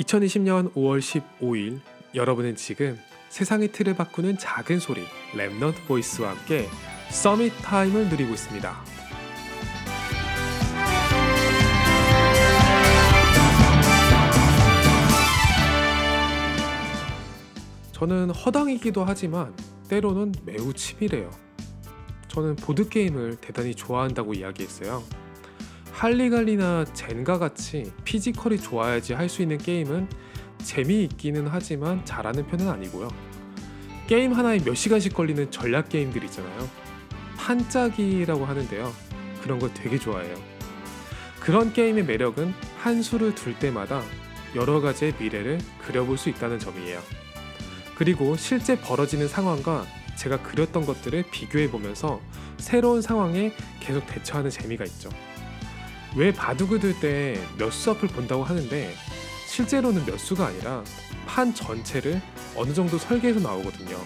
2020년 5월 15일 여러분은 지금 세상의 틀을 바꾸는 작은 소리 Remnant Voice와 함께 Summit Time을 누리고 있습니다. 저는 허당이기도 하지만 때로는 매우 치밀해요. 저는 보드게임을 대단히 좋아한다고 이야기했어요. 할리갈리나 젠가 같이 피지컬이 좋아야지 할 수 있는 게임은 재미있기는 하지만 잘하는 편은 아니고요. 게임 하나에 몇 시간씩 걸리는 전략 게임들 있잖아요. 판짜기라고 하는데요. 그런 거 되게 좋아해요. 그런 게임의 매력은 한 수를 둘 때마다 여러 가지의 미래를 그려볼 수 있다는 점이에요. 그리고 실제 벌어지는 상황과 제가 그렸던 것들을 비교해 보면서 새로운 상황에 계속 대처하는 재미가 있죠. 왜 바둑을 들 때 몇 수 앞을 본다고 하는데 실제로는 몇 수가 아니라 판 전체를 어느 정도 설계해서 나오거든요.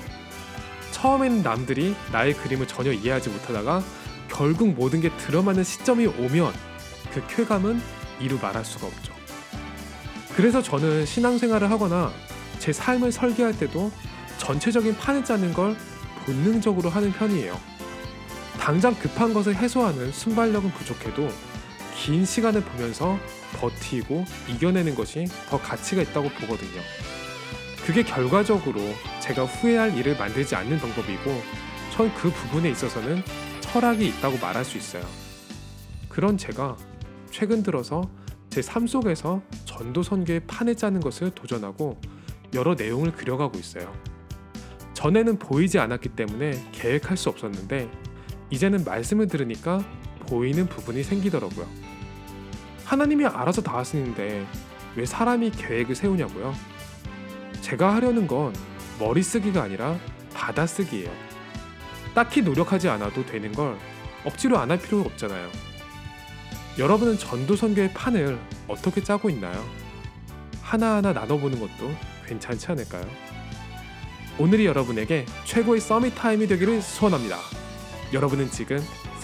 처음에는 남들이 나의 그림을 전혀 이해하지 못하다가 결국 모든 게 들어맞는 시점이 오면 그 쾌감은 이루 말할 수가 없죠. 그래서 저는 신앙생활을 하거나 제 삶을 설계할 때도 전체적인 판을 짜는 걸 본능적으로 하는 편이에요. 당장 급한 것을 해소하는 순발력은 부족해도 긴 시간을 보면서 버티고 이겨내는 것이 더 가치가 있다고 보거든요. 그게 결과적으로 제가 후회할 일을 만들지 않는 방법이고 전 그 부분에 있어서는 철학이 있다고 말할 수 있어요. 그런 제가 최근 들어서 제 삶 속에서 전도선교의 판을 짜는 것을 도전하고 여러 내용을 그려가고 있어요. 전에는 보이지 않았기 때문에 계획할 수 없었는데 이제는 말씀을 들으니까 보이는 부분이 생기더라고요. 하나님이 알아서 다 하시는데 왜 사람이 계획을 세우냐고요? 제가 하려는 건 머리 쓰기가 아니라 받아 쓰기예요. 딱히 노력하지 않아도 되는 걸 억지로 안 할 필요가 없잖아요. 여러분은 전도 선교의 판을 어떻게 짜고 있나요? 하나하나 나눠보는 것도 괜찮지 않을까요? 오늘이 여러분에게 최고의 Summit Time이 되기를 소원합니다. 여러분은 지금